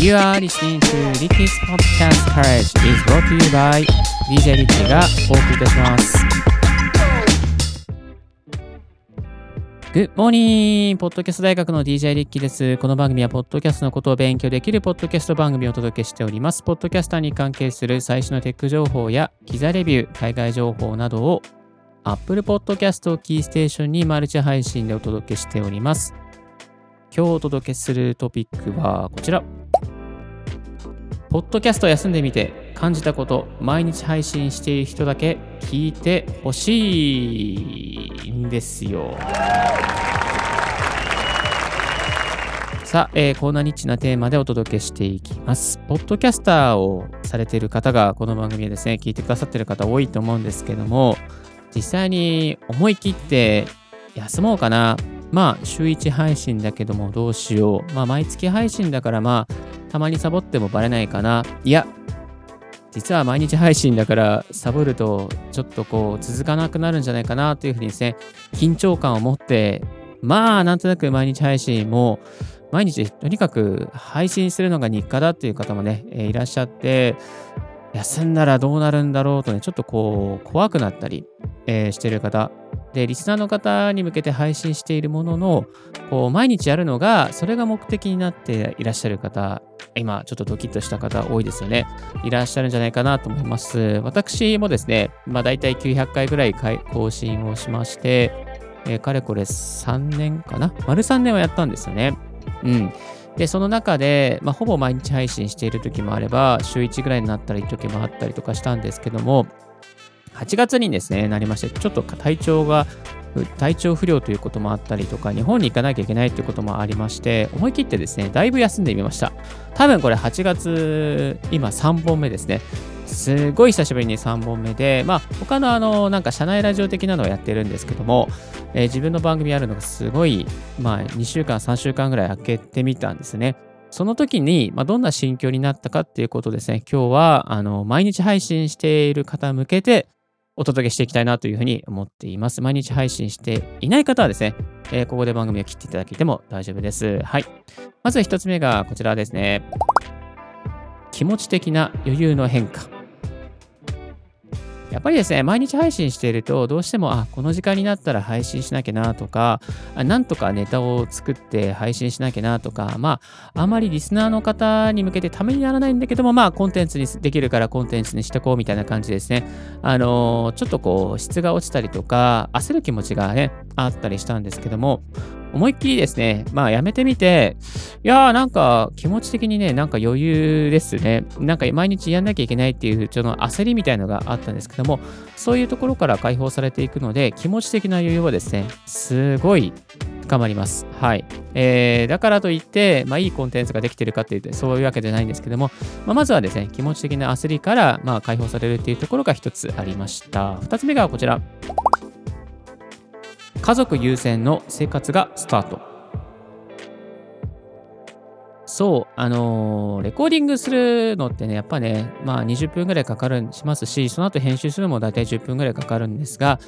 You are listening to Ricky's Podcast Courage is brought to you by DJ リッキーがお送りいたします。Good morning! ポッドキャスト大学の DJ リッキーです。この番組は、ポッドキャストのことを勉強できるポッドキャスト番組をお届けしております。ポッドキャスターに関係する最新のテック情報や、機材レビュー、海外情報などを Apple Podcast をキーステーションにマルチ配信でお届けしております。今日お届けするトピックはこちら。ポッドキャスト休んでみて感じたこと、毎日配信している人だけ聞いてほしいんですよ。さあ、えー、コーナーニッチなテーマでお届けしていきます。ポッドキャスターをされている方が、この番組でですね、聞いてくださっている方多いと思うんですけども、実際に思い切って休もうかな。まあ、週1配信だけどもどうしよう。まあ、毎月配信だからまあ、たまにサボってもバレないかな。いや、実は毎日配信だからサボるとちょっとこう続かなくなるんじゃないかなというふうにですね、緊張感を持って、まあなんとなく毎日配信も毎日とにかく配信するのが日課だっていう方もね、えいらっしゃって、休んだらどうなるんだろうとね、ちょっとこう怖くなったり、えしてる方。で、リスナーの方に向けて配信しているものの、こう毎日やるのが、それが目的になっていらっしゃる方、今ちょっとドキッとした方多いですよね。いらっしゃるんじゃないかなと思います。私もですね、まあ大体900回ぐらい更新をしまして、えーかれこれ3年かな？丸3年はやったんですよね。うん。で、その中で、まあ、ほぼ毎日配信している時もあれば、週1ぐらいになったり時もあったりとかしたんですけども、8月にですね、なりまして、ちょっと体調が、体調不良ということもあったりとか、日本に行かなきゃいけないということもありまして、思い切ってですね、だいぶ休んでみました。多分これ8月、今3本目ですね。すごい久しぶりに3本目で、まあ、他のあの、なんか社内ラジオ的なのをやってるんですけども、えー自分の番組やるのがすごい、まあ、2週間、3週間ぐらい空けてみたんですね。その時に、まあ、どんな心境になったかっていうことですね、今日は、あの、毎日配信している方向けて、お届けしていきたいなというふうに思っています。毎日配信していない方はですね、えーここで番組を切っていただいても大丈夫です。はい。まず一つ目がこちらですね。気持ち的な余裕の変化。やっぱりですね、毎日配信していると、どうしても、あ、この時間になったら配信しなきゃなとか、なんとかネタを作って配信しなきゃなとか、まあ、あまりリスナーの方に向けてためにならないんだけども、まあ、コンテンツにできるからコンテンツにしてこうみたいな感じですね。あのーちょっとこう、質が落ちたりとか、焦る気持ちがね、あったりしたんですけども、思いっきりですね、まあ、やめてみて、いやーなんか気持ち的にね、なんか余裕ですね。なんか毎日やんなきゃいけないっていう、ちょっと焦りみたいのがあったんですけども、そういうところから解放されていくので、気持ち的な余裕はですね、すごい深まります。はい。えー、だからといって、まあ、いいコンテンツができてるかっていうと、そういうわけじゃないんですけども、まあ、まずはですね、気持ち的な焦りから、まあ、解放されるっていうところが一つありました。二つ目がこちら。家族優先の生活がスタート。そう、あのーレコーディングするのってね、やっぱね、まあ20分ぐらいかかるしますし、その後編集するのも大体10分ぐらいかかるんですが、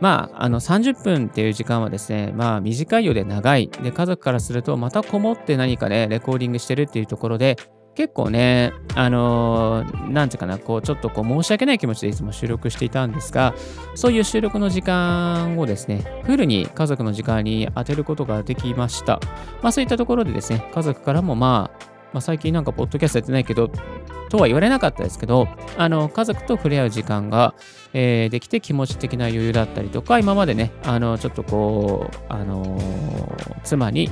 まあ、あの30分っていう時間はですね、まあ短いようで長い。で、家族からするとまたこもって何かね、レコーディングしてるっていうところで、結構ね、あのーなんていうかな、こう、ちょっとこう、申し訳ない気持ちでいつも収録していたんですが、そういう収録の時間をですね、フルに家族の時間に当てることができました。まあそういったところでですね、家族からもまあ、まあ、最近なんかポッドキャストやってないけど、とは言われなかったですけど、あの家族と触れ合う時間が、えーできて気持ち的な余裕だったりとか、今までね、あのちょっとこう、あのー妻に、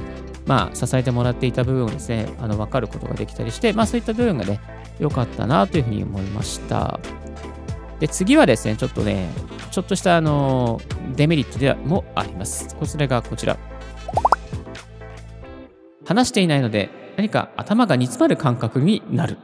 まあ、支えてもらっていた部分をですね、あの分かることができたりして、まあそういった部分がね、良かったなというふうに思いました。で、次はですね、ちょっとね、ちょっとしたあのデメリットでもあります。こちらがこちら。話していないので、何か頭が煮詰まる感覚になる。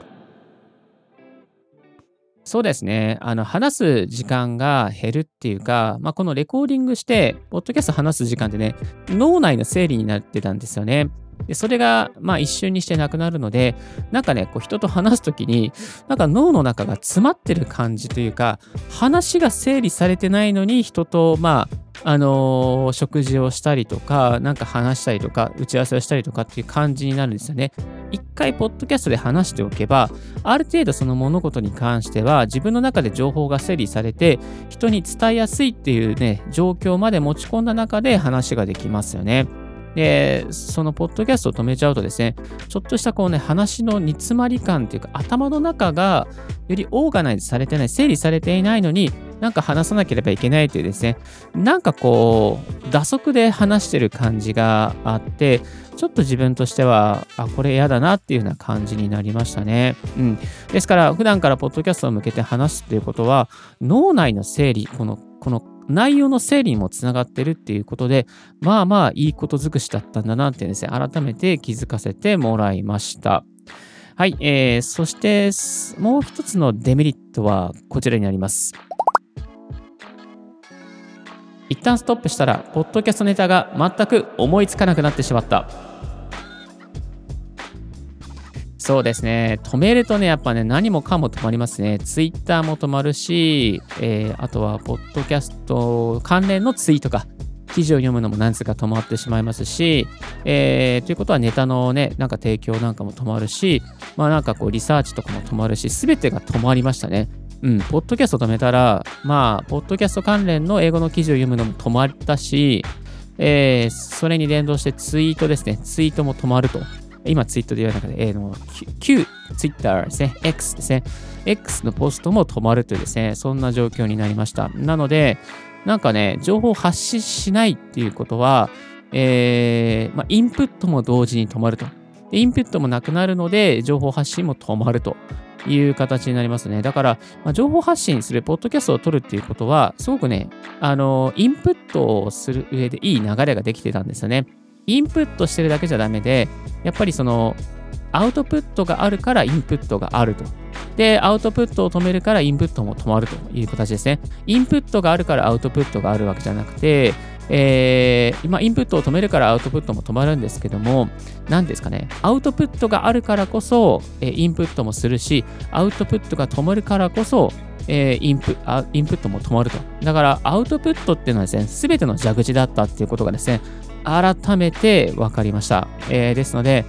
そうですね。あの、話す時間が減るっていうか、まあ、このレコーディングして、ポッドキャスト話す時間ってね、脳内の整理になってたんですよね。でそれが、まあ、一瞬にしてなくなるので、なんかね、こう人と話すときに、なんか脳の中が詰まってる感じというか、話が整理されてないのに人と、まあ、あの、食事をしたりとか、なんか話したりとか、打ち合わせをしたりとかっていう感じになるんですよね。一回、ポッドキャストで話しておけば、ある程度その物事に関しては、自分の中で情報が整理されて、人に伝えやすいっていうね、状況まで持ち込んだ中で話ができますよね。で、そのポッドキャストを止めちゃうとですね、ちょっとしたこうね、話の煮詰まり感っていうか、頭の中がよりオーガナイズされてない、整理されていないのに、なんか話さなければいけないというですね、なんかこう、打足で話してる感じがあって、ちょっと自分としては、あ、これ嫌だなっていうような感じになりましたね。うん。ですから、普段からポッドキャストを向けて話すっていうことは、脳内の整理、この、この内容の整理にもつながってるっていうことで、まあまあいいこと尽くしだったんだなってですね、改めて気づかせてもらいました。はい、えー、そしてもう一つのデメリットはこちらになります。一旦ストップしたら、ポッドキャストネタが全く思いつかなくなってしまった。そうですね。止めるとね、やっぱね、何もかも止まりますね。ツイッターも止まるし、えー、あとは、ポッドキャスト関連のツイートか、記事を読むのも何つか止まってしまいますし、えー、ということはネタのね、なんか提供なんかも止まるし、まあなんかこうリサーチとかも止まるし、すべてが止まりましたね。うん、ポッドキャスト止めたら、まあ、ポッドキャスト関連の英語の記事を読むのも止まったし、えー、それに連動してツイートですね、ツイートも止まると。今ツイートで言われた中で、えー、の旧ツイッターですね、X ですね、X のポストも止まるというですね、そんな状況になりました。なので、なんかね、情報を発信しないっていうことは、えーまあ、インプットも同時に止まると。インプットもなくなるので、情報発信も止まるという形になりますね。だから、まあ、情報発信する、ポッドキャストを取るっていうことは、すごくね、あの、インプットをする上でいい流れができてたんですよね。インプットしてるだけじゃダメで、やっぱりその、アウトプットがあるからインプットがあると。で、アウトプットを止めるからインプットも止まるという形ですね。インプットがあるからアウトプットがあるわけじゃなくて、えー、今、インプットを止めるからアウトプットも止まるんですけども、何ですかね、アウトプットがあるからこそ、えインプットもするし、アウトプットが止まるからこそ、えー、インプあインプットも止まると。だから、アウトプットっていうのはですね、すべての蛇口だったっていうことがですね、改めて分かりました。えー、ですので、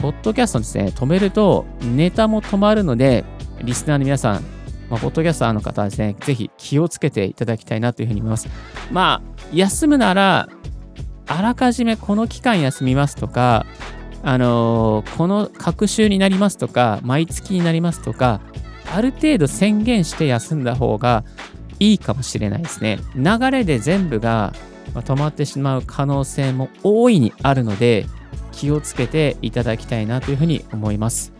ポッドキャストですね、止めるとネタも止まるので、リスナーの皆さん、まあ、ポッドキャスターの方はですね、ぜひ気をつけていただきたいなというふうに思います。まあ、休むなら、あらかじめこの期間休みますとか、あのー、この隔週になりますとか、毎月になりますとか、ある程度宣言して休んだ方がいいかもしれないですね。流れで全部が止まってしまう可能性も大いにあるので、気をつけていただきたいなというふうに思います。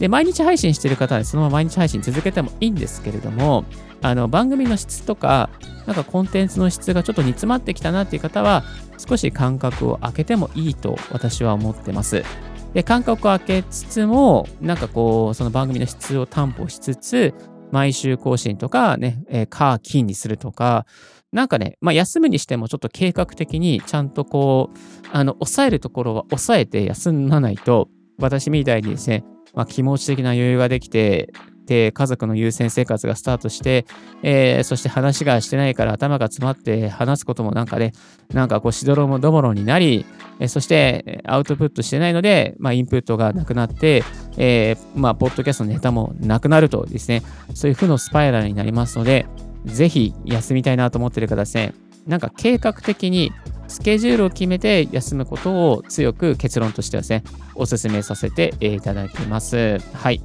で、毎日配信してる方は、そのまま毎日配信続けてもいいんですけれども、あの番組の質とか、なんかコンテンツの質がちょっと煮詰まってきたなっていう方は、少し間隔を空けてもいいと私は思ってます。で、間隔を空けつつも、なんかこう、その番組の質を担保しつつ、毎週更新とかね、えー、カー金にするとか、なんかね、まあ、休むにしてもちょっと計画的にちゃんとこう、あの、抑えるところは抑えて休まないと、私みたいにですね、まあ、気持ち的な余裕ができて、で、家族の優先生活がスタートして、えー、そして話がしてないから頭が詰まって話すこともなんかね、なんかこうしどろもどもろになり、えー、そしてアウトプットしてないので、まあ、インプットがなくなって、えー、まあ、ポッドキャストのネタもなくなるとですね、そういう負のスパイラルになりますので、ぜひ休みたいなと思ってる方ですね、なんか計画的にスケジュールを決めて休むことを強く結論としてはですね、お勧めさせていただきます。はい。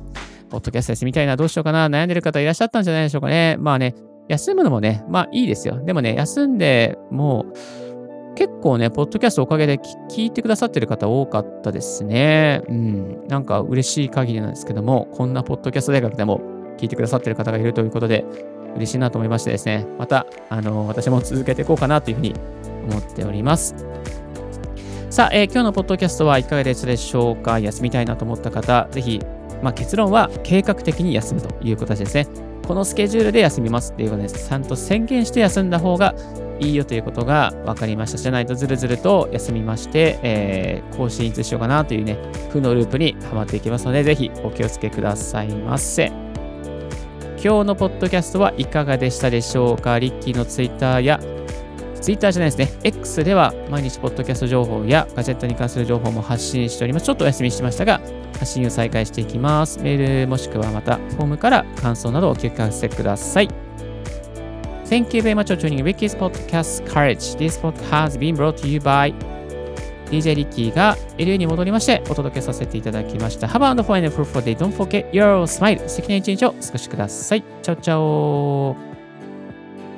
ポッドキャスト休みたいな、どうしようかな、悩んでる方いらっしゃったんじゃないでしょうかね。まあね、休むのもね、まあいいですよ。でもね、休んでもう、結構ね、ポッドキャストおかげで聞いてくださってる方多かったですね。うん。なんか嬉しい限りなんですけども、こんなポッドキャスト大学でも聞いてくださってる方がいるということで、嬉しいなと思いましてですね、また、あの、私も続けていこうかなというふうに思っております。さあ、えー、今日のポッドキャストはいかがですでしょうか？休みたいなと思った方、ぜひ、まあ、結論は計画的に休むという形ですね。このスケジュールで休みますっていうことです。ちゃんと宣言して休んだ方がいいよということが分かりました。じゃないとずるずると休みまして、えー、更新いつしようかなというね、負のループにはまっていきますので、ぜひお気をつけくださいませ。今日のポッドキャストはいかがでしたでしょうか？リッキーのツイッターや Twitter じゃないですね、X では毎日ポッドキャスト情報やガジェットに関する情報も発信しております。ちょっとお休みしましたが、発信を再開していきます。メールもしくはまたフォームから感想などをお聞かせください。Thank you very much for tuning Ricky's Podcast Courage. This podcast has been brought to you by DJ リッキーが LA に戻りましてお届けさせていただきました。Have a wonderful and fruitful day. Don't forget your smile. 素敵な一日をお過ごしください。チャオチャオ